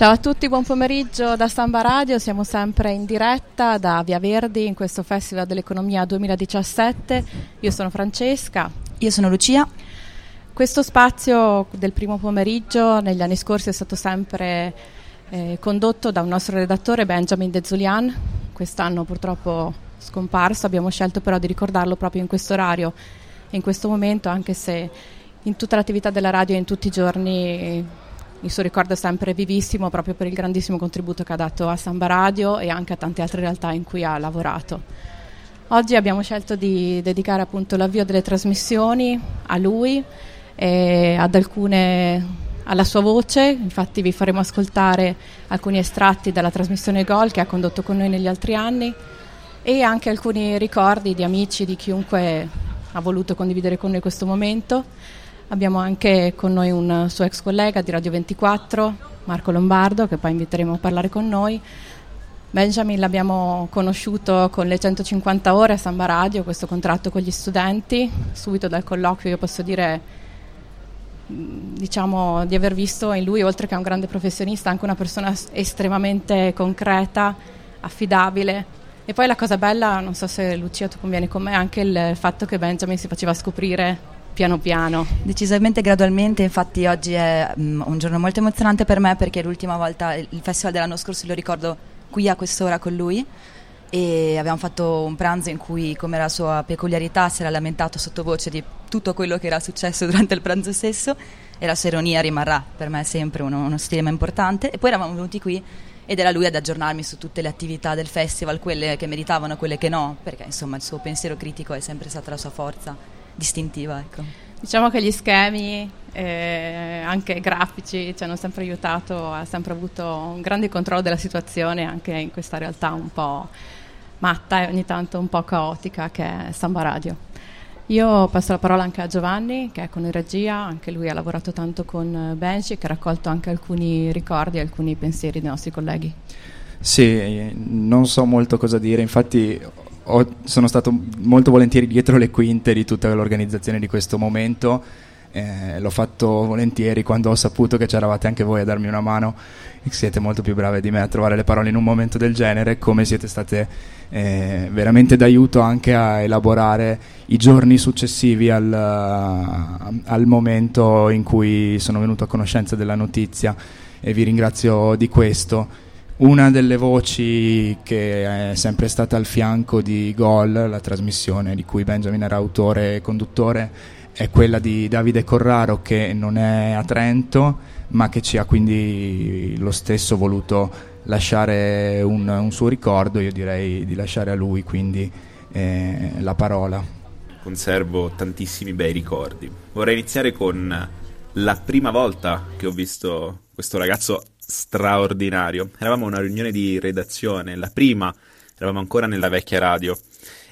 Ciao a tutti, buon pomeriggio da Samba Radio, siamo sempre in diretta da Via Verdi in questo Festival dell'Economia 2017. Io sono Francesca. Io sono Lucia. Questo spazio del primo pomeriggio negli anni scorsi è stato sempre eh, condotto da un nostro redattore Benjamin De Zulian, quest'anno purtroppo scomparso, abbiamo scelto però di ricordarlo proprio in questo orario e in questo momento, anche se in tutta l'attività della radio e in tutti i giorni il suo ricordo è sempre vivissimo proprio per il grandissimo contributo che ha dato a Samba Radio e anche a tante altre realtà in cui ha lavorato. Oggi abbiamo scelto di dedicare appunto l'avvio delle trasmissioni a lui e ad alcune alla sua voce, infatti vi faremo ascoltare alcuni estratti dalla trasmissione Gol che ha condotto con noi negli altri anni e anche alcuni ricordi di amici, di chiunque ha voluto condividere con noi questo momento. Abbiamo anche con noi un suo ex collega di Radio 24, Marco Lombardo, che poi inviteremo a parlare con noi. Benjamin l'abbiamo conosciuto con le 150 ore a Samba Radio, questo contratto con gli studenti. Subito dal colloquio io posso dire diciamo di aver visto in lui, oltre che un grande professionista, anche una persona estremamente concreta, affidabile. E poi la cosa bella, non so se Lucia tu convieni con me, anche il fatto che Benjamin si faceva scoprire piano piano. Decisamente gradualmente, infatti oggi è um, un giorno molto emozionante per me perché l'ultima volta il festival dell'anno scorso lo ricordo qui a quest'ora con lui e abbiamo fatto un pranzo in cui, come era sua peculiarità, si era lamentato sottovoce di tutto quello che era successo durante il pranzo stesso e la sua ironia rimarrà per me sempre uno, uno stilema importante. E poi eravamo venuti qui ed era lui ad aggiornarmi su tutte le attività del festival, quelle che meritavano, quelle che no, perché insomma il suo pensiero critico è sempre stata la sua forza distintiva. Ecco. Diciamo che gli schemi, eh, anche grafici, ci hanno sempre aiutato, ha sempre avuto un grande controllo della situazione anche in questa realtà un po' matta e ogni tanto un po' caotica che è Samba Radio. Io passo la parola anche a Giovanni, che è con in regia, anche lui ha lavorato tanto con Benji, che ha raccolto anche alcuni ricordi e alcuni pensieri dei nostri colleghi. Sì, non so molto cosa dire, infatti ho, sono stato molto volentieri dietro le quinte di tutta l'organizzazione di questo momento eh, l'ho fatto volentieri quando ho saputo che c'eravate anche voi a darmi una mano siete molto più brave di me a trovare le parole in un momento del genere come siete state eh, veramente d'aiuto anche a elaborare i giorni successivi al, al momento in cui sono venuto a conoscenza della notizia e vi ringrazio di questo una delle voci che è sempre stata al fianco di Gol, la trasmissione di cui Benjamin era autore e conduttore, è quella di Davide Corraro che non è a Trento ma che ci ha quindi lo stesso voluto lasciare un, un suo ricordo, io direi di lasciare a lui quindi eh, la parola. Conservo tantissimi bei ricordi. Vorrei iniziare con la prima volta che ho visto questo ragazzo straordinario. Eravamo a una riunione di redazione, la prima, eravamo ancora nella vecchia radio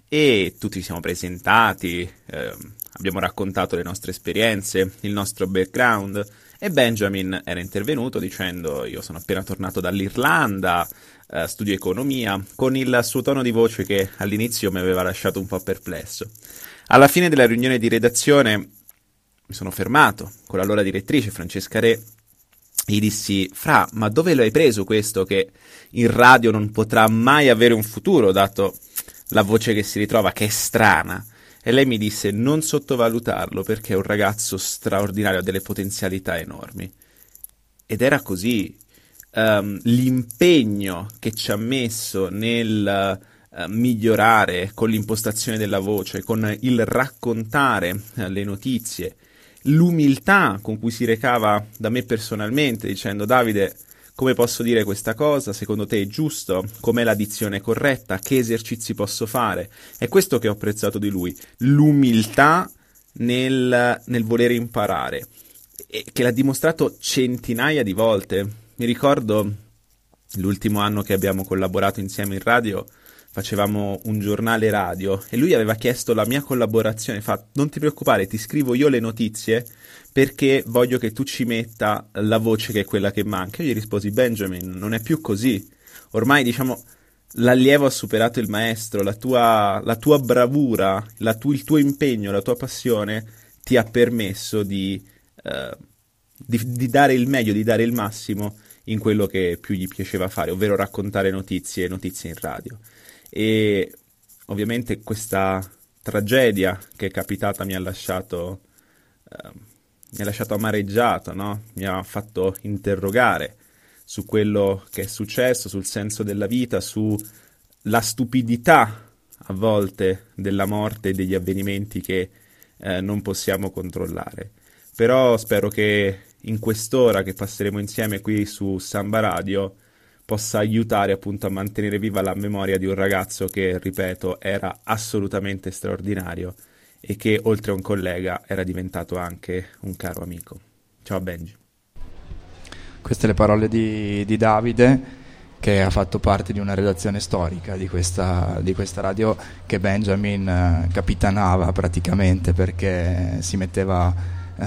e tutti ci siamo presentati, eh, abbiamo raccontato le nostre esperienze, il nostro background e Benjamin era intervenuto dicendo io sono appena tornato dall'Irlanda, eh, studio economia, con il suo tono di voce che all'inizio mi aveva lasciato un po' perplesso. Alla fine della riunione di redazione mi sono fermato con la loro direttrice Francesca Re gli dissi, Fra, ma dove l'hai preso questo che in radio non potrà mai avere un futuro, dato la voce che si ritrova, che è strana? E lei mi disse non sottovalutarlo perché è un ragazzo straordinario, ha delle potenzialità enormi. Ed era così. Um, l'impegno che ci ha messo nel uh, migliorare con l'impostazione della voce, con il raccontare uh, le notizie, l'umiltà con cui si recava da me personalmente dicendo Davide come posso dire questa cosa? Secondo te è giusto? Com'è la dizione corretta? Che esercizi posso fare? È questo che ho apprezzato di lui, l'umiltà nel, nel volere imparare, e che l'ha dimostrato centinaia di volte. Mi ricordo l'ultimo anno che abbiamo collaborato insieme in radio, facevamo un giornale radio e lui aveva chiesto la mia collaborazione, fa non ti preoccupare, ti scrivo io le notizie perché voglio che tu ci metta la voce che è quella che manca. Io gli risposi Benjamin, non è più così. Ormai diciamo l'allievo ha superato il maestro, la tua, la tua bravura, la tu, il tuo impegno, la tua passione ti ha permesso di, uh, di, di dare il meglio, di dare il massimo in quello che più gli piaceva fare, ovvero raccontare notizie, notizie in radio. E ovviamente questa tragedia che è capitata mi ha lasciato, uh, mi ha lasciato amareggiato, no? mi ha fatto interrogare su quello che è successo, sul senso della vita, sulla stupidità a volte della morte e degli avvenimenti che eh, non possiamo controllare. Però spero che in quest'ora che passeremo insieme qui su Samba Radio possa aiutare appunto a mantenere viva la memoria di un ragazzo che, ripeto, era assolutamente straordinario e che oltre a un collega era diventato anche un caro amico. Ciao Benji. Queste le parole di, di Davide che ha fatto parte di una redazione storica di questa, di questa radio che Benjamin eh, capitanava praticamente perché si metteva eh,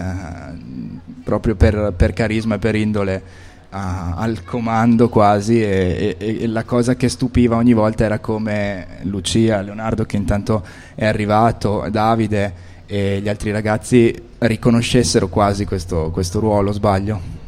proprio per, per carisma e per indole a, al comando quasi e, e, e, la cosa che stupiva ogni volta era come Lucia, Leonardo che intanto è arrivato, Davide e gli altri ragazzi riconoscessero quasi questo, questo ruolo, sbaglio?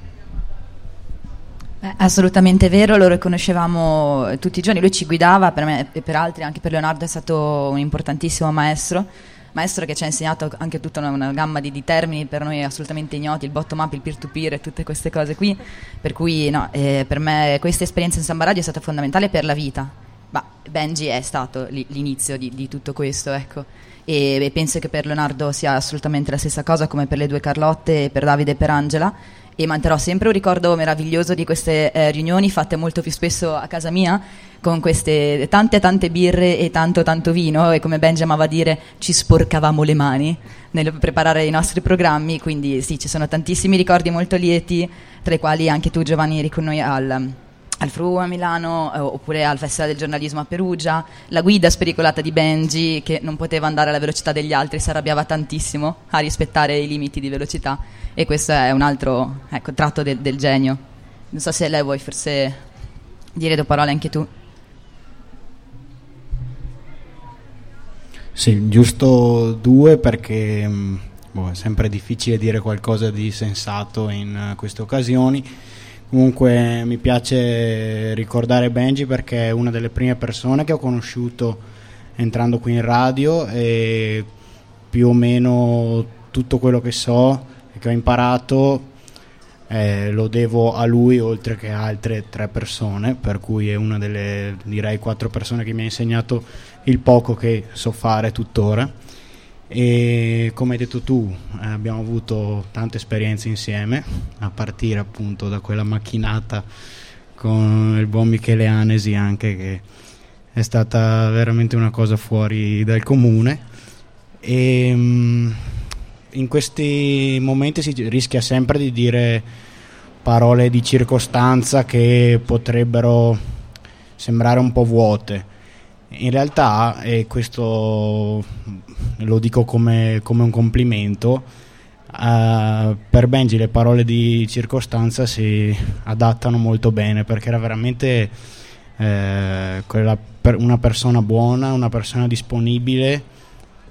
Assolutamente vero, lo riconoscevamo tutti i giorni, lui ci guidava, per me e per altri, anche per Leonardo è stato un importantissimo maestro maestro che ci ha insegnato anche tutta una, una gamma di, di, termini per noi assolutamente ignoti, il bottom up, il peer to peer e tutte queste cose qui, per cui no, eh, per me questa esperienza in Samba Radio è stata fondamentale per la vita, ma Benji è stato l'inizio di, di tutto questo, ecco. E, e penso che per Leonardo sia assolutamente la stessa cosa come per le due Carlotte, per Davide e per Angela e manterrò sempre un ricordo meraviglioso di queste eh, riunioni fatte molto più spesso a casa mia con queste tante tante birre e tanto tanto vino. E come Benji amava dire ci sporcavamo le mani nel preparare i nostri programmi. Quindi sì ci sono tantissimi ricordi molto lieti tra i quali anche tu Giovanni eri con noi al al Fru a Milano eh, oppure al Festival del giornalismo a Perugia, la guida spericolata di Benji che non poteva andare alla velocità degli altri, si arrabbiava tantissimo a rispettare i limiti di velocità e questo è un altro ecco, tratto de- del genio. Non so se lei vuoi forse dire due parole anche tu. Sì, giusto due perché mm, boh, è sempre difficile dire qualcosa di sensato in uh, queste occasioni Comunque mi piace ricordare Benji perché è una delle prime persone che ho conosciuto entrando qui in radio e più o meno tutto quello che so e che ho imparato eh, lo devo a lui oltre che a altre tre persone, per cui è una delle direi quattro persone che mi ha insegnato il poco che so fare tuttora e come hai detto tu eh, abbiamo avuto tante esperienze insieme a partire appunto da quella macchinata con il buon Michele Anesi anche che è stata veramente una cosa fuori dal comune. E um, in questi momenti si rischia sempre di dire parole di circostanza che potrebbero sembrare un po' vuote. In realtà, e questo lo dico come, come un complimento, uh, per Benji le parole di circostanza si adattano molto bene perché era veramente eh, per una persona buona, una persona disponibile,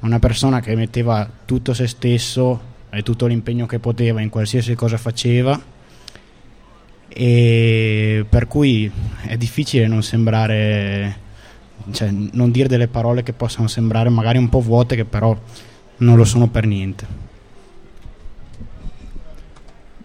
una persona che metteva tutto se stesso e tutto l'impegno che poteva in qualsiasi cosa faceva. E per cui è difficile non sembrare cioè, non dire delle parole che possano sembrare magari un po' vuote, che però non lo sono per niente.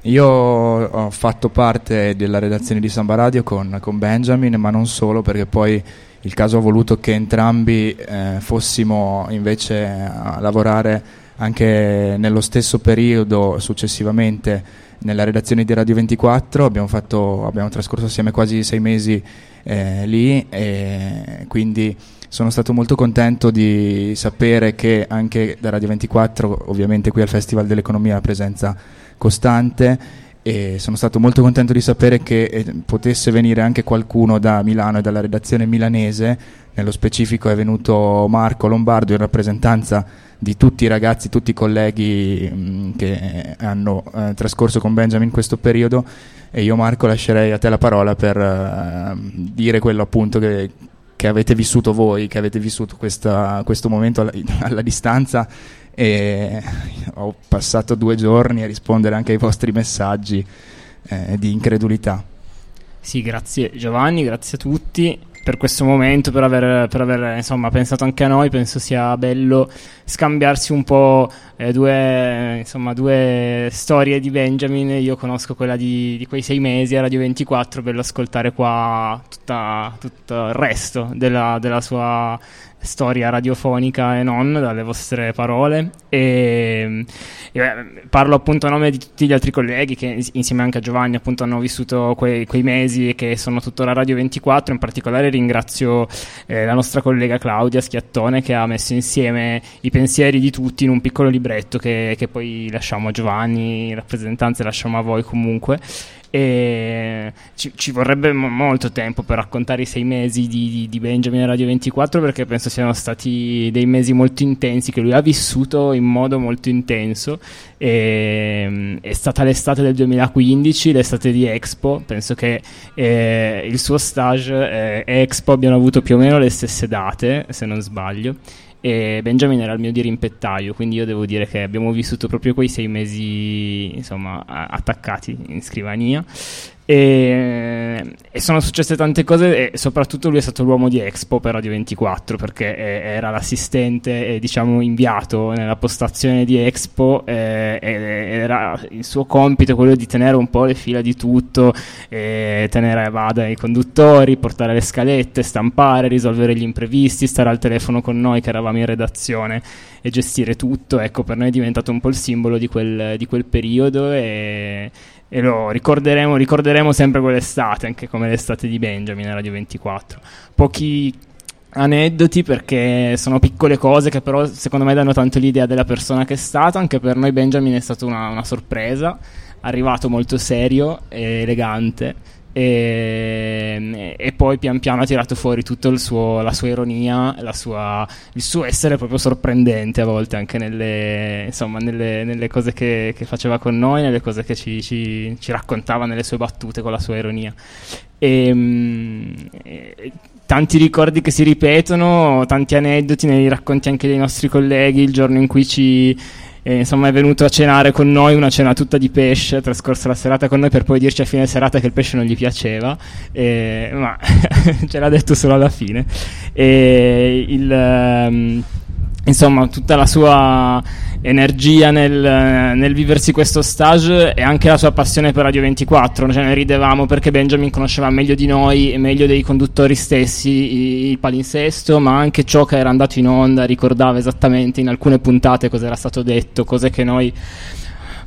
Io ho fatto parte della redazione di Samba Radio con, con, Benjamin, ma non solo, perché poi il caso ha voluto che entrambi eh, fossimo invece a lavorare anche nello stesso periodo successivamente nella redazione di Radio 24, abbiamo, fatto, abbiamo trascorso assieme quasi sei mesi eh, lì e quindi sono stato molto contento di sapere che anche da Radio 24, ovviamente qui al Festival dell'Economia, ha presenza costante e sono stato molto contento di sapere che eh, potesse venire anche qualcuno da Milano e dalla redazione milanese, nello specifico è venuto Marco Lombardo in rappresentanza di tutti i ragazzi, tutti i colleghi mh, mm, che hanno eh, trascorso con Benjamin questo periodo. E io Marco lascerei a te la parola per uh, dire quello appunto che, che, avete vissuto voi, che avete vissuto questa, questo momento alla, alla distanza e ho passato due giorni a rispondere anche ai vostri messaggi eh, di incredulità. Sì, grazie Giovanni, grazie a tutti per questo momento, per aver, per aver insomma, pensato anche a noi. Penso sia bello scambiarsi un po' eh, due, insomma, due, storie di Benjamin. Io conosco quella di, di, quei sei mesi a Radio 24, bello ascoltare qua tutta, tutto il resto della, della sua storia radiofonica e non dalle vostre parole. E, e parlo appunto a nome di tutti gli altri colleghi che insieme anche a Giovanni appunto hanno vissuto quei, quei mesi e che sono tuttora Radio 24 in particolare ringrazio eh, la nostra collega Claudia Schiattone che ha messo insieme i pensieri di tutti in un piccolo libretto che, che poi lasciamo a Giovanni rappresentanze lasciamo a voi comunque e ci, ci vorrebbe mo- molto tempo per raccontare i sei mesi di, di, di Benjamin Radio 24 perché penso siano stati dei mesi molto intensi che lui ha vissuto in modo molto intenso. E, è stata l'estate del 2015 l'estate di Expo. Penso che eh, il suo stage eh, e Expo abbiano avuto più o meno le stesse date se non sbaglio e Benjamin era il mio dirimpettaio, quindi io devo dire che abbiamo vissuto proprio quei sei mesi insomma, attaccati in scrivania E, e, sono successe tante cose e soprattutto lui è stato l'uomo di Expo per Radio 24 perché era l'assistente diciamo inviato nella postazione di Expo eh, era il suo compito quello di tenere un po' le fila di tutto tenere a bada i conduttori portare le scalette stampare risolvere gli imprevisti stare al telefono con noi che eravamo in redazione e gestire tutto. Ecco per noi è diventato un po' il simbolo di quel, di quel periodo e e lo ricorderemo, ricorderemo sempre quell'estate, anche come l'estate di Benjamin a Radio 24. Pochi aneddoti perché sono piccole cose che però secondo me danno tanto l'idea della persona che è stata, anche per noi Benjamin è stata una, una sorpresa, arrivato molto serio e elegante e, e, poi pian piano ha tirato fuori tutta la sua ironia, la sua, il suo essere proprio sorprendente a volte anche nelle, insomma, nelle, nelle cose che, che, faceva con noi, nelle cose che ci, ci, ci, raccontava nelle sue battute con la sua ironia. E, mm, e, tanti ricordi che si ripetono, tanti aneddoti nei racconti anche dei nostri colleghi, il giorno in cui ci e, insomma è venuto a cenare con noi, una cena tutta di pesce, ha trascorso la serata con noi per poi dirci a fine serata che il pesce non gli piaceva, e, ma ce l'ha detto solo alla fine. E il, um, insomma, tutta la sua energia nel, nel, viversi questo stage e anche la sua passione per Radio 24. Cioè, ne ridevamo perché Benjamin conosceva meglio di noi e meglio dei conduttori stessi il palinsesto, ma anche ciò che era andato in onda, ricordava esattamente in alcune puntate cosa era stato detto, cose che noi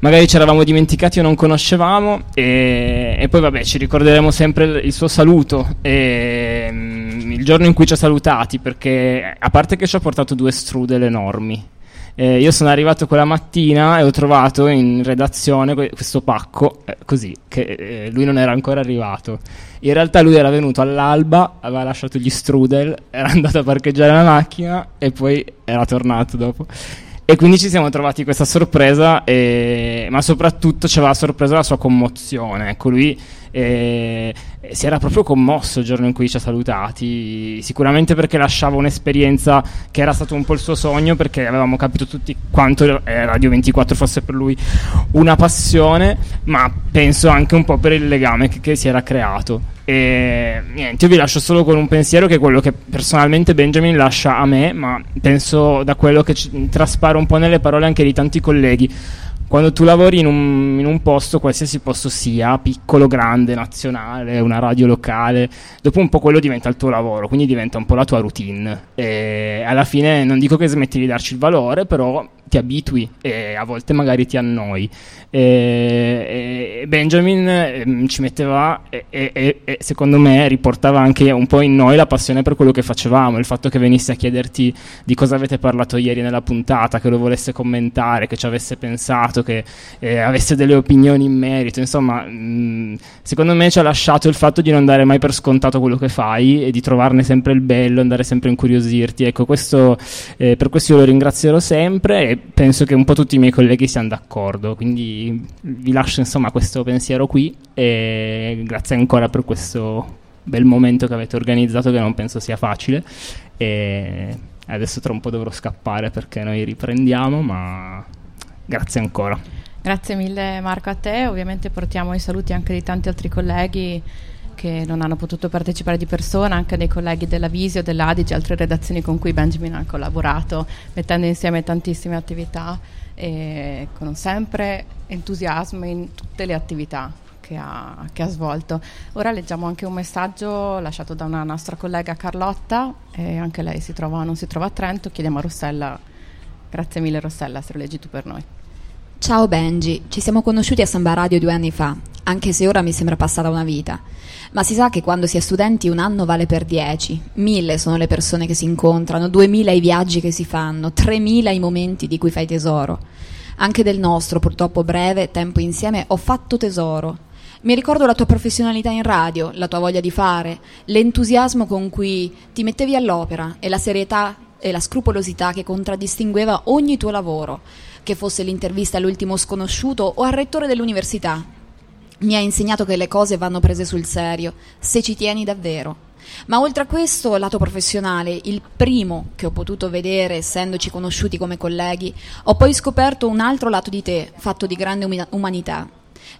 magari ci eravamo dimenticati o non conoscevamo e, e poi vabbè ci ricorderemo sempre il, il suo saluto e, um, il giorno in cui ci ha salutati perché a parte che ci ha portato due strudel enormi eh, io sono arrivato quella mattina e ho trovato in redazione questo pacco, eh, così, che eh, lui non era ancora arrivato. In realtà lui era venuto all'alba, aveva lasciato gli strudel, era andato a parcheggiare la macchina e poi era tornato dopo. E quindi ci siamo trovati questa sorpresa, e, ma soprattutto ci aveva sorpreso la sua commozione. Ecco, lui eh, si era proprio commosso il giorno in cui ci ha salutati, sicuramente perché lasciava un'esperienza che era stato un po' il suo sogno, perché avevamo capito tutti quanto Radio 24 fosse per lui una passione, ma penso anche un po' per il legame che, che si era creato. E niente, io vi lascio solo con un pensiero che è quello che personalmente Benjamin lascia a me, ma penso da quello che ci, traspare un po' nelle parole anche di tanti colleghi. Quando tu lavori in un, in un posto, qualsiasi posto sia, piccolo, grande, nazionale, una radio locale, dopo un po' quello diventa il tuo lavoro, quindi diventa un po' la tua routine. E alla fine non dico che smetti di darci il valore, però ti abitui e a volte magari ti annoi. E, e Benjamin eh, ci metteva e, e, e, secondo me riportava anche un po' in noi la passione per quello che facevamo, il fatto che venisse a chiederti di cosa avete parlato ieri nella puntata, che lo volesse commentare, che ci avesse pensato, che eh, avesse delle opinioni in merito, insomma, mh, mm, secondo me ci ha lasciato il fatto di non dare mai per scontato quello che fai e di trovarne sempre il bello, andare sempre a incuriosirti. Ecco, questo, eh, per questo io lo ringrazierò sempre penso che un po' tutti i miei colleghi siano d'accordo, quindi vi lascio insomma questo pensiero qui e grazie ancora per questo bel momento che avete organizzato che non penso sia facile e adesso tra un po' dovrò scappare perché noi riprendiamo, ma grazie ancora. Grazie mille Marco a te, ovviamente portiamo i saluti anche di tanti altri colleghi che non hanno potuto partecipare di persona, anche dei colleghi della Visio, dell'Adige, altre redazioni con cui Benjamin ha collaborato, mettendo insieme tantissime attività e con sempre entusiasmo in tutte le attività che ha, che ha, svolto. Ora leggiamo anche un messaggio lasciato da una nostra collega Carlotta, e anche lei si trova, non si trova a Trento, chiediamo a Rossella, grazie mille Rossella se lo leggi tu per noi. Ciao Benji, ci siamo conosciuti a Samba Radio due anni fa, anche se ora mi sembra passata una vita. Ma si sa che quando si è studenti un anno vale per dieci. Mille sono le persone che si incontrano, duemila i viaggi che si fanno, tremila i momenti di cui fai tesoro. Anche del nostro, purtroppo breve, tempo insieme ho fatto tesoro. Mi ricordo la tua professionalità in radio, la tua voglia di fare, l'entusiasmo con cui ti mettevi all'opera e la serietà e la scrupolosità che contraddistingueva ogni tuo lavoro, che fosse l'intervista all'ultimo sconosciuto o al rettore dell'università, mi ha insegnato che le cose vanno prese sul serio, se ci tieni davvero. Ma oltre a questo, lato professionale, il primo che ho potuto vedere essendoci conosciuti come colleghi, ho poi scoperto un altro lato di te, fatto di grande umanità.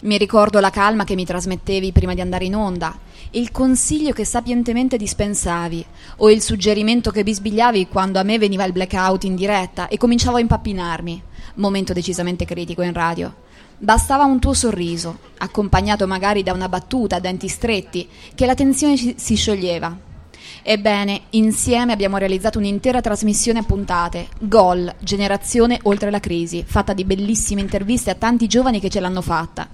Mi ricordo la calma che mi trasmettevi prima di andare in onda, il consiglio che sapientemente dispensavi o il suggerimento che bisbigliavi quando a me veniva il blackout in diretta e cominciavo a impappinarmi, momento decisamente critico in radio. Bastava un tuo sorriso, accompagnato magari da una battuta a denti stretti, che la tensione si scioglieva. Ebbene, insieme abbiamo realizzato un'intera trasmissione a puntate, Gol, Generazione oltre la crisi, fatta di bellissime interviste a tanti giovani che ce l'hanno fatta.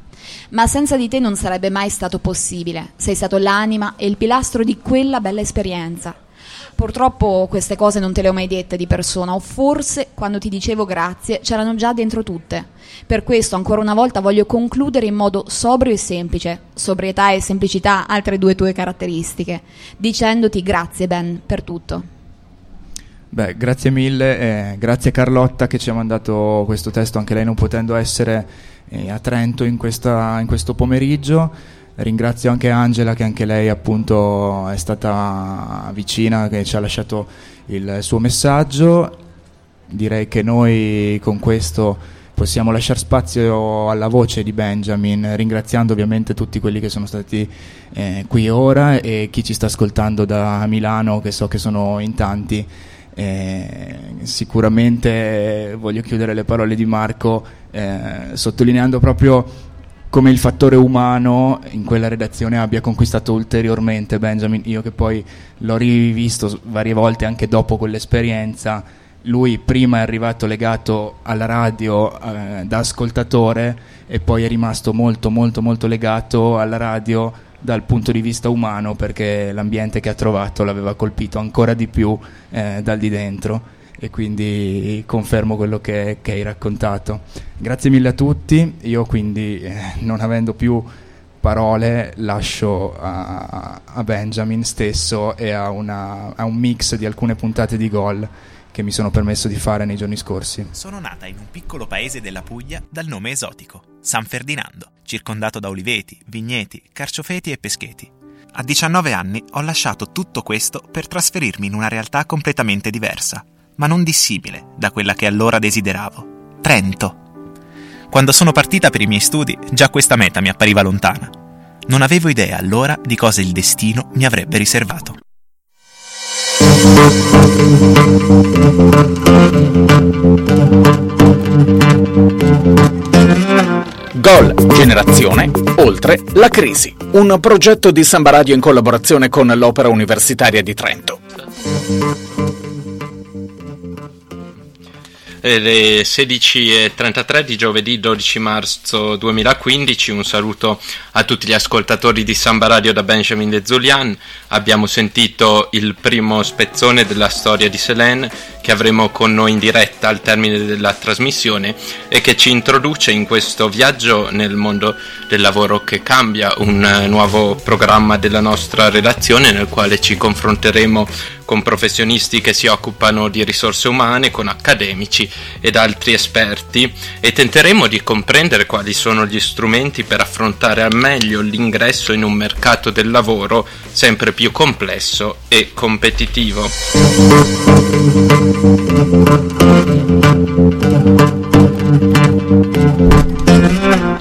Ma senza di te non sarebbe mai stato possibile. Sei stato l'anima e il pilastro di quella bella esperienza. Purtroppo queste cose non te le ho mai dette di persona, o forse quando ti dicevo grazie c'erano già dentro tutte. Per questo ancora una volta voglio concludere in modo sobrio e semplice, sobrietà e semplicità, altre due tue caratteristiche, dicendoti grazie Ben per tutto. Beh, grazie mille, eh, grazie Carlotta che ci ha mandato questo testo, anche lei non potendo essere eh, a Trento in, questa, in questo pomeriggio. Ringrazio anche Angela che anche lei appunto è stata vicina, che ci ha lasciato il suo messaggio. Direi che noi con questo possiamo lasciare spazio alla voce di Benjamin, ringraziando ovviamente tutti quelli che sono stati eh, qui ora e chi ci sta ascoltando da Milano, che so che sono in tanti. Eh, sicuramente voglio chiudere le parole di Marco eh, sottolineando proprio come il fattore umano in quella redazione abbia conquistato ulteriormente Benjamin. Io che poi l'ho rivisto varie volte anche dopo quell'esperienza, lui prima è arrivato legato alla radio eh, da ascoltatore e poi è rimasto molto molto molto legato alla radio dal punto di vista umano perché l'ambiente che ha trovato l'aveva colpito ancora di più eh, dal di dentro e quindi confermo quello che, che, hai raccontato. Grazie mille a tutti, io quindi eh, non avendo più parole lascio a, a Benjamin stesso e a, una, a un mix di alcune puntate di gol che mi sono permesso di fare nei giorni scorsi. Sono nata in un piccolo paese della Puglia dal nome esotico, San Ferdinando, circondato da oliveti, vigneti, carciofeti e pescheti. A 19 anni ho lasciato tutto questo per trasferirmi in una realtà completamente diversa, ma non dissimile da quella che allora desideravo. Trento. Quando sono partita per i miei studi, già questa meta mi appariva lontana. Non avevo idea allora di cosa il destino mi avrebbe riservato. Gol Generazione Oltre la crisi, un progetto di Samba Radio in collaborazione con l'Opera Universitaria di Trento le 16.33 di giovedì 12 marzo 2015. Un saluto a tutti gli ascoltatori di Samba Radio da Benjamin De Zulian. Abbiamo sentito il primo spezzone della storia di Selene che avremo con noi in diretta al termine della trasmissione e che ci introduce in questo viaggio nel mondo del lavoro che cambia, un nuovo programma della nostra redazione nel quale ci confronteremo con professionisti che si occupano di risorse umane, con accademici ed altri esperti e tenteremo di comprendere quali sono gli strumenti per affrontare al meglio l'ingresso in un mercato del lavoro sempre più complesso e competitivo.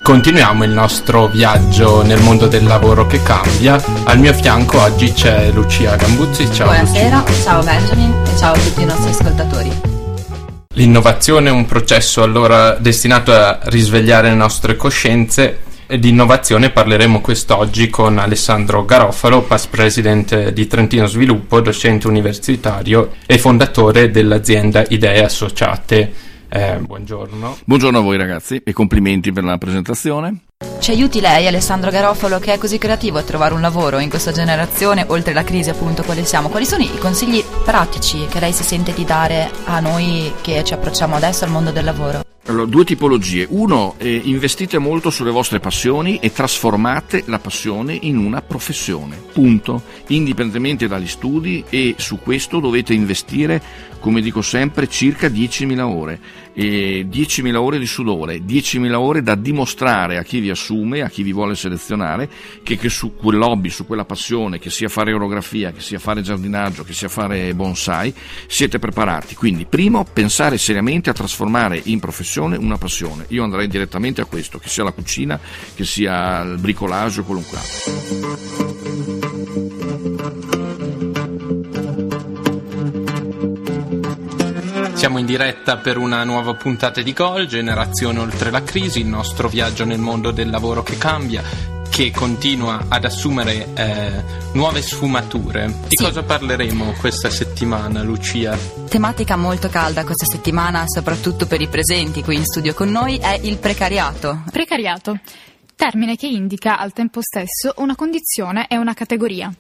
Continuiamo il nostro viaggio nel mondo del lavoro che cambia. Al mio fianco oggi c'è Lucia Gambuzzi. Ciao Buonasera, Lucia. ciao Benjamin e ciao a tutti i nostri ascoltatori. L'innovazione è un processo allora destinato a risvegliare le nostre coscienze e di innovazione parleremo quest'oggi con Alessandro Garofalo, past president di Trentino Sviluppo, docente universitario e fondatore dell'azienda Idee Associate. Eh, buongiorno. Buongiorno a voi ragazzi e complimenti per la presentazione. Ci aiuti lei, Alessandro Garofalo, che è così creativo a trovare un lavoro in questa generazione, oltre la crisi appunto quale siamo. Quali sono i consigli pratici che lei si sente di dare a noi che ci approcciamo adesso al mondo del lavoro? Allora, due tipologie. Uno, eh, investite molto sulle vostre passioni e trasformate la passione in una professione. Punto. Indipendentemente dagli studi e su questo dovete investire, come dico sempre, circa 10.000 ore. Eh, 10.000 ore di sudore, 10.000 ore da dimostrare a chi vi assume, a chi vi vuole selezionare, che, che su quel hobby, su quella passione, che sia fare orografia, che sia fare giardinaggio, che sia fare bonsai, siete preparati. Quindi, primo, pensare seriamente a trasformare in professione professione, una passione. Io andrei direttamente a questo, che sia la cucina, che sia il bricolage o qualunque altro. Siamo in diretta per una nuova puntata di Gol, Generazione oltre la crisi, il nostro viaggio nel mondo del lavoro che cambia, che continua ad assumere eh, nuove sfumature. Di sì. cosa parleremo questa settimana, Lucia? Tematica molto calda questa settimana, soprattutto per i presenti qui in studio con noi, è il precariato. Precariato, termine che indica al tempo stesso una condizione e una categoria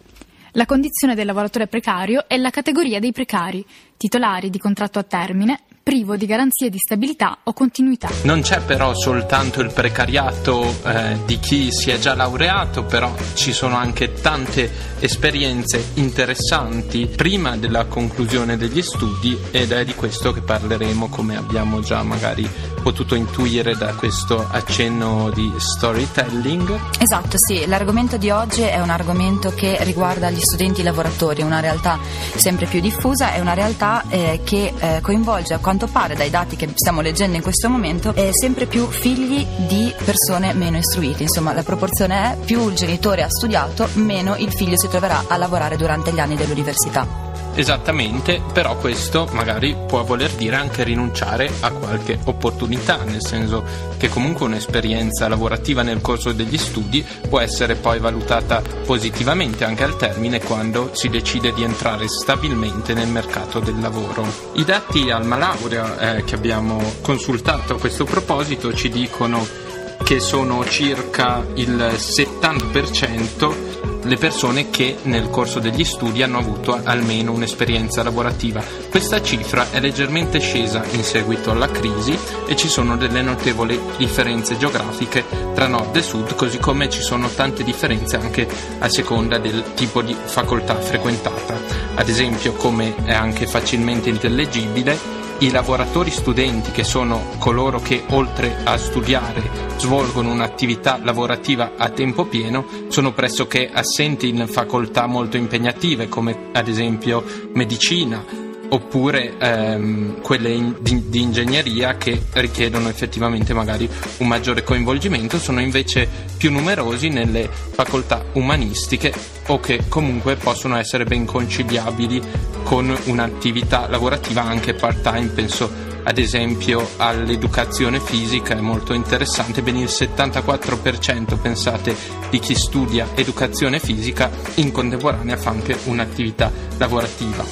la condizione del lavoratore precario è la categoria dei precari, titolari di contratto a termine, privo di garanzie di stabilità o continuità. Non c'è però soltanto il precariato eh, di chi si è già laureato, però ci sono anche tante esperienze interessanti prima della conclusione degli studi ed è di questo che parleremo come abbiamo già magari potuto intuire da questo accenno di storytelling. Esatto, sì, l'argomento di oggi è un argomento che riguarda gli studenti lavoratori, una realtà sempre più diffusa, è una realtà eh, che eh, coinvolge a quanto quanto pare dai dati che stiamo leggendo in questo momento, è sempre più figli di persone meno istruite. Insomma, la proporzione è più il genitore ha studiato, meno il figlio si troverà a lavorare durante gli anni dell'università. Esattamente, però questo magari può voler dire anche rinunciare a qualche opportunità, nel senso che comunque un'esperienza lavorativa nel corso degli studi può essere poi valutata positivamente anche al termine quando si decide di entrare stabilmente nel mercato del lavoro. I dati Alma Laurea eh, che abbiamo consultato a questo proposito ci dicono che sono circa il 70% le persone che nel corso degli studi hanno avuto almeno un'esperienza lavorativa. Questa cifra è leggermente scesa in seguito alla crisi e ci sono delle notevoli differenze geografiche tra nord e sud, così come ci sono tante differenze anche a seconda del tipo di facoltà frequentata. Ad esempio, come è anche facilmente intellegibile, i lavoratori studenti, che sono coloro che oltre a studiare svolgono un'attività lavorativa a tempo pieno, sono pressoché assenti in facoltà molto impegnative come ad esempio medicina, oppure ehm, quelle in, di, di, ingegneria che richiedono effettivamente magari un maggiore coinvolgimento, sono invece più numerosi nelle facoltà umanistiche o che comunque possono essere ben conciliabili con un'attività lavorativa anche part time, penso ad esempio all'educazione fisica è molto interessante, ben il 74% pensate di chi studia educazione fisica in contemporanea fa anche un'attività lavorativa.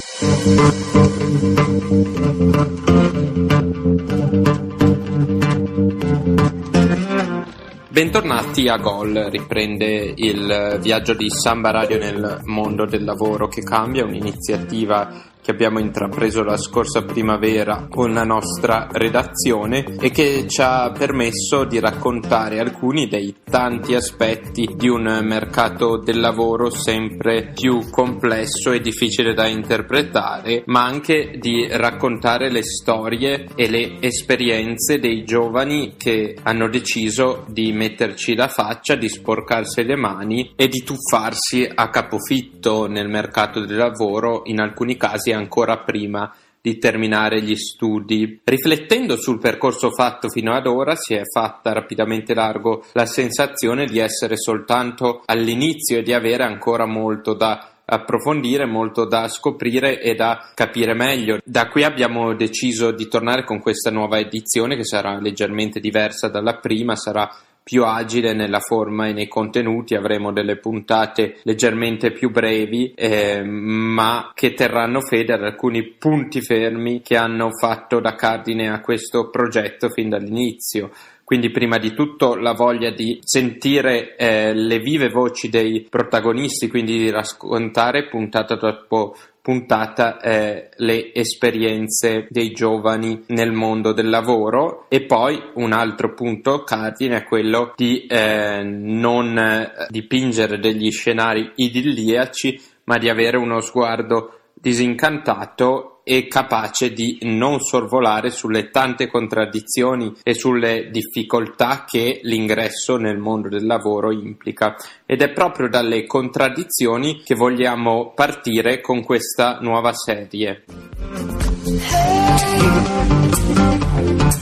Bentornati a Gol, riprende il viaggio di Samba Radio nel mondo del lavoro che cambia, un'iniziativa che abbiamo intrapreso la scorsa primavera con la nostra redazione e che ci ha permesso di raccontare alcuni dei tanti aspetti di un mercato del lavoro sempre più complesso e difficile da interpretare, ma anche di raccontare le storie e le esperienze dei giovani che hanno deciso di metterci la faccia, di sporcarsi le mani e di tuffarsi a capofitto nel mercato del lavoro, in alcuni casi ancora prima di terminare gli studi. Riflettendo sul percorso fatto fino ad ora si è fatta rapidamente largo la sensazione di essere soltanto all'inizio e di avere ancora molto da approfondire, molto da scoprire e da capire meglio. Da qui abbiamo deciso di tornare con questa nuova edizione che sarà leggermente diversa dalla prima, sarà più agile nella forma e nei contenuti, avremo delle puntate leggermente più brevi, eh, ma che terranno fede ad alcuni punti fermi che hanno fatto da cardine a questo progetto fin dall'inizio. Quindi prima di tutto la voglia di sentire eh, le vive voci dei protagonisti, quindi di raccontare puntata dopo puntata eh, le esperienze dei giovani nel mondo del lavoro. E poi un altro punto cardine è quello di eh, non dipingere degli scenari idilliaci ma di avere uno sguardo disincantato e capace di non sorvolare sulle tante contraddizioni e sulle difficoltà che l'ingresso nel mondo del lavoro implica. Ed è proprio dalle contraddizioni che vogliamo partire con questa nuova serie.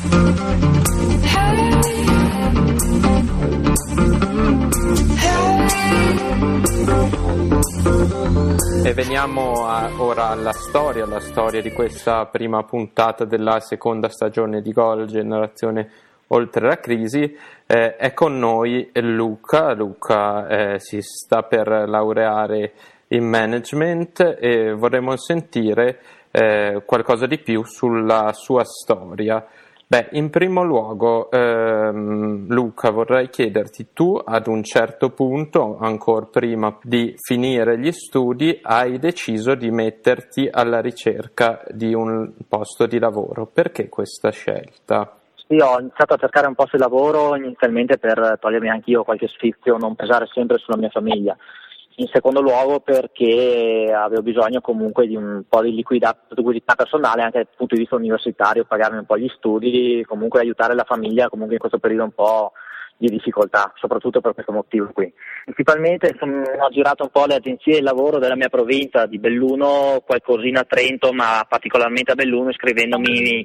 Hey. E veniamo a, ora alla storia, alla storia di questa prima puntata della seconda stagione di Gol Generazione Oltre la Crisi. Eh, è con noi Luca, Luca eh, si sta per laureare in management e vorremmo sentire eh, qualcosa di più sulla sua storia. Beh, in primo luogo, ehm, Luca, vorrei chiederti, tu ad un certo punto, ancora prima di finire gli studi, hai deciso di metterti alla ricerca di un posto di lavoro. Perché questa scelta? Sì, ho iniziato a cercare un posto di lavoro inizialmente per togliermi anche io qualche sfizio, non pesare sempre sulla mia famiglia in secondo luogo perché avevo bisogno comunque di un po' di liquidità, liquidità personale anche dal punto di vista universitario, pagarmi un po' gli studi, comunque aiutare la famiglia comunque in questo periodo un po' di difficoltà, soprattutto per questo motivo qui. Principalmente sono, ho girato un po' le agenzie di lavoro della mia provincia, di Belluno, qualcosina a Trento, ma particolarmente a Belluno, iscrivendomi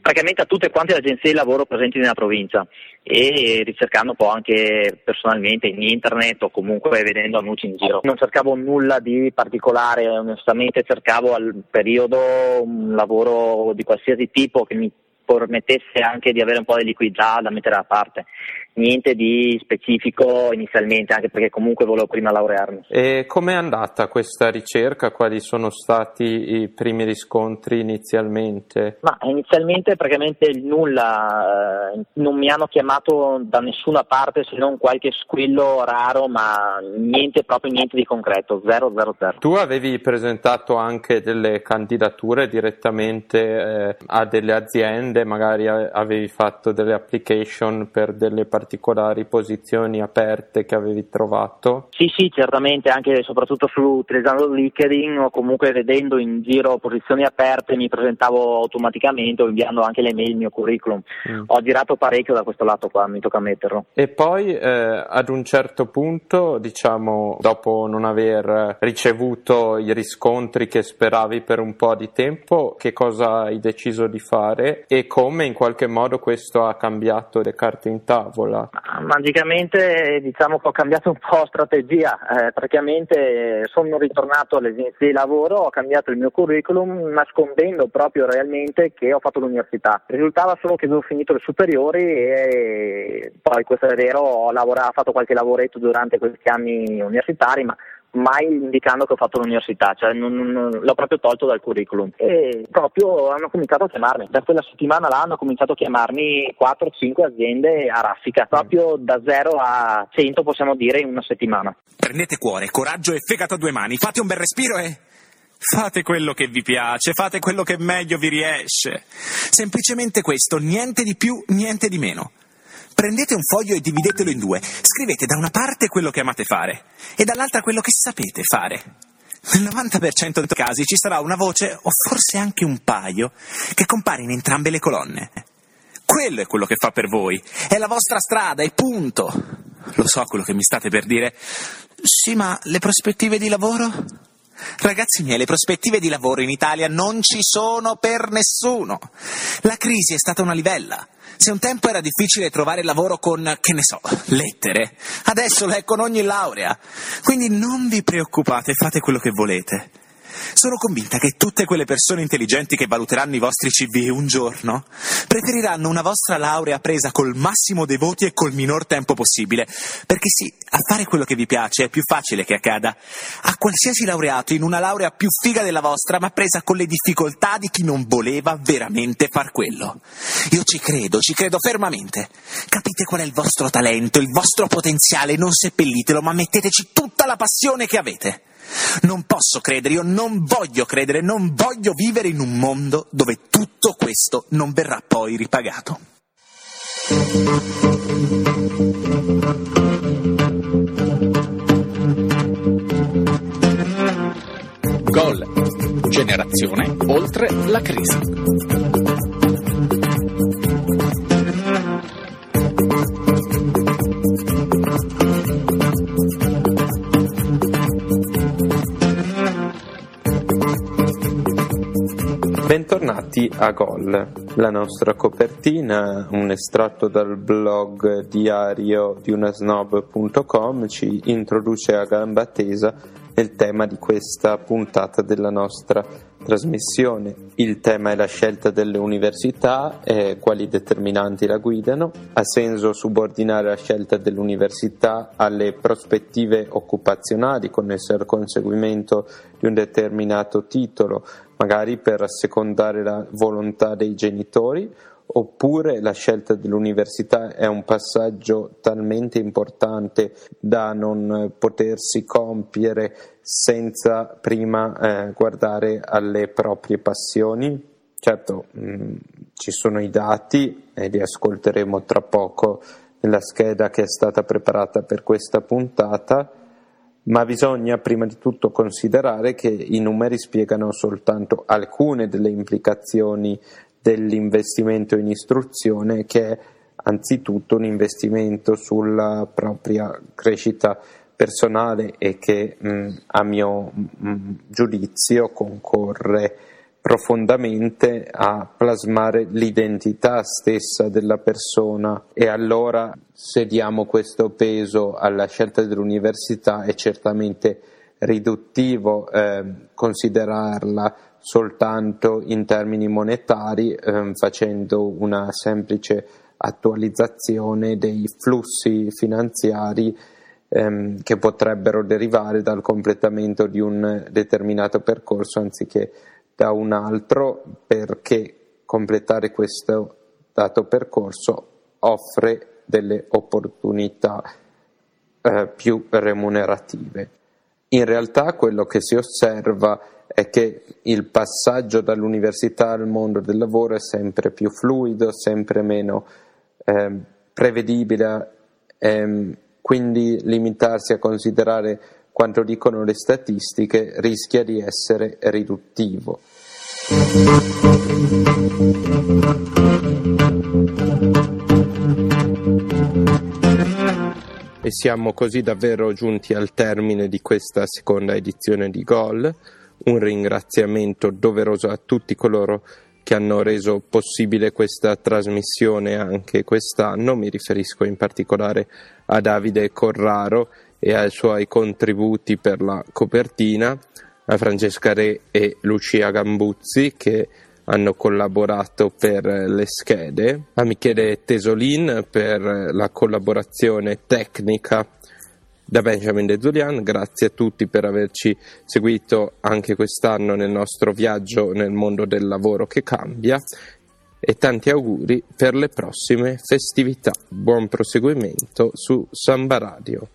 praticamente a tutte quante le agenzie di lavoro presenti nella provincia e ricercando un po' anche personalmente in internet o comunque vedendo annunci in giro. Non cercavo nulla di particolare, onestamente cercavo al periodo un lavoro di qualsiasi tipo che mi permettesse anche di avere un po' di liquidità da mettere da parte niente di specifico inizialmente, anche perché comunque volevo prima laurearmi. E com'è andata questa ricerca? Quali sono stati i primi riscontri inizialmente? Ma inizialmente praticamente nulla, eh, non mi hanno chiamato da nessuna parte se non qualche squillo raro, ma niente, proprio niente di concreto, 000. Tu avevi presentato anche delle candidature direttamente eh, a delle aziende, magari avevi fatto delle application per delle partite particolari posizioni aperte che avevi trovato? Sì, sì, certamente, anche e soprattutto su utilizzando LinkedIn o comunque vedendo in giro posizioni aperte mi presentavo automaticamente o inviando anche le mail il mio curriculum. Mm. Ho girato parecchio da questo lato qua, mi tocca metterlo. E poi eh, ad un certo punto, diciamo, dopo non aver ricevuto i riscontri che speravi per un po' di tempo, che cosa hai deciso di fare e come in qualche modo questo ha cambiato le carte in tavola? Sola? Magicamente diciamo che ho cambiato un po' strategia, eh, praticamente sono ritornato alle agenzie di lavoro, ho cambiato il mio curriculum nascondendo proprio realmente che ho fatto l'università. Risultava solo che avevo finito le superiori e poi questo è vero, ho lavorato, fatto qualche lavoretto durante questi anni universitari, ma mai indicando che ho fatto l'università, cioè non, non, l'ho proprio tolto dal curriculum e proprio hanno cominciato a chiamarmi, da quella settimana là hanno cominciato a chiamarmi 4-5 aziende a raffica, proprio da 0 a 100 possiamo dire in una settimana. Prendete cuore, coraggio e fegato a due mani, fate un bel respiro e... Fate quello che vi piace, fate quello che meglio vi riesce. Semplicemente questo, niente di più, niente di meno. Prendete un foglio e dividetelo in due. Scrivete da una parte quello che amate fare e dall'altra quello che sapete fare. Nel 90% dei casi ci sarà una voce, o forse anche un paio, che compare in entrambe le colonne. Quello è quello che fa per voi. È la vostra strada, e punto. Lo so quello che mi state per dire. Sì, ma le prospettive di lavoro? Ragazzi miei, le prospettive di lavoro in Italia non ci sono per nessuno. La crisi è stata una livella. Se un tempo era difficile trovare lavoro con, che ne so, lettere, adesso lo è con ogni laurea. Quindi non vi preoccupate, fate quello che volete. Sono convinta che tutte quelle persone intelligenti che valuteranno i vostri CV un giorno preferiranno una vostra laurea presa col massimo dei voti e col minor tempo possibile. Perché sì, a fare quello che vi piace è più facile che accada a qualsiasi laureato in una laurea più figa della vostra, ma presa con le difficoltà di chi non voleva veramente far quello. Io ci credo, ci credo fermamente. Capite qual è il vostro talento, il vostro potenziale, non seppellitelo, ma metteteci tutta la passione che avete. Non posso credere, io non voglio credere, non voglio vivere in un mondo dove tutto questo non verrà poi ripagato. Gol. Generazione oltre la crisi. Bentornati a Gol, la nostra copertina, un estratto dal blog diario di unasnob.com ci introduce a gamba tesa nel tema di questa puntata della nostra trasmissione. Il tema è la scelta delle università e quali determinanti la guidano. Ha senso subordinare la scelta dell'università alle prospettive occupazionali connesse al conseguimento di un determinato titolo, magari per assecondare la volontà dei genitori oppure la scelta dell'università è un passaggio talmente importante da non potersi compiere senza prima eh, guardare alle proprie passioni. Certo, mh, mm, ci sono i dati e li ascolteremo tra poco nella scheda che è stata preparata per questa puntata, ma bisogna prima di tutto considerare che i numeri spiegano soltanto alcune delle implicazioni dell'investimento in istruzione che è anzitutto un investimento sulla propria crescita personale e che mh, a mio mh, giudizio concorre profondamente a plasmare l'identità stessa della persona. E allora se diamo questo peso alla scelta dell'università è certamente riduttivo eh, considerarla soltanto in termini monetari, ehm, facendo una semplice attualizzazione dei flussi finanziari ehm, che potrebbero derivare dal completamento di un determinato percorso anziché da un altro, perché completare questo dato percorso offre delle opportunità eh, più remunerative. In realtà quello che si osserva è che il passaggio dall'università al mondo del lavoro è sempre più fluido, sempre meno eh, prevedibile, ehm, quindi limitarsi a considerare quanto dicono le statistiche rischia di essere riduttivo. E siamo così davvero giunti al termine di questa seconda edizione di Gol un ringraziamento doveroso a tutti coloro che hanno reso possibile questa trasmissione anche quest'anno, mi riferisco in particolare a Davide Corraro e ai suoi contributi per la copertina, a Francesca Re e Lucia Gambuzzi che hanno collaborato per le schede, a Michele Tesolin per la collaborazione tecnica da Benjamin De Zulian, grazie a tutti per averci seguito anche quest'anno nel nostro viaggio nel mondo del lavoro che cambia e tanti auguri per le prossime festività. Buon proseguimento su Samba Radio.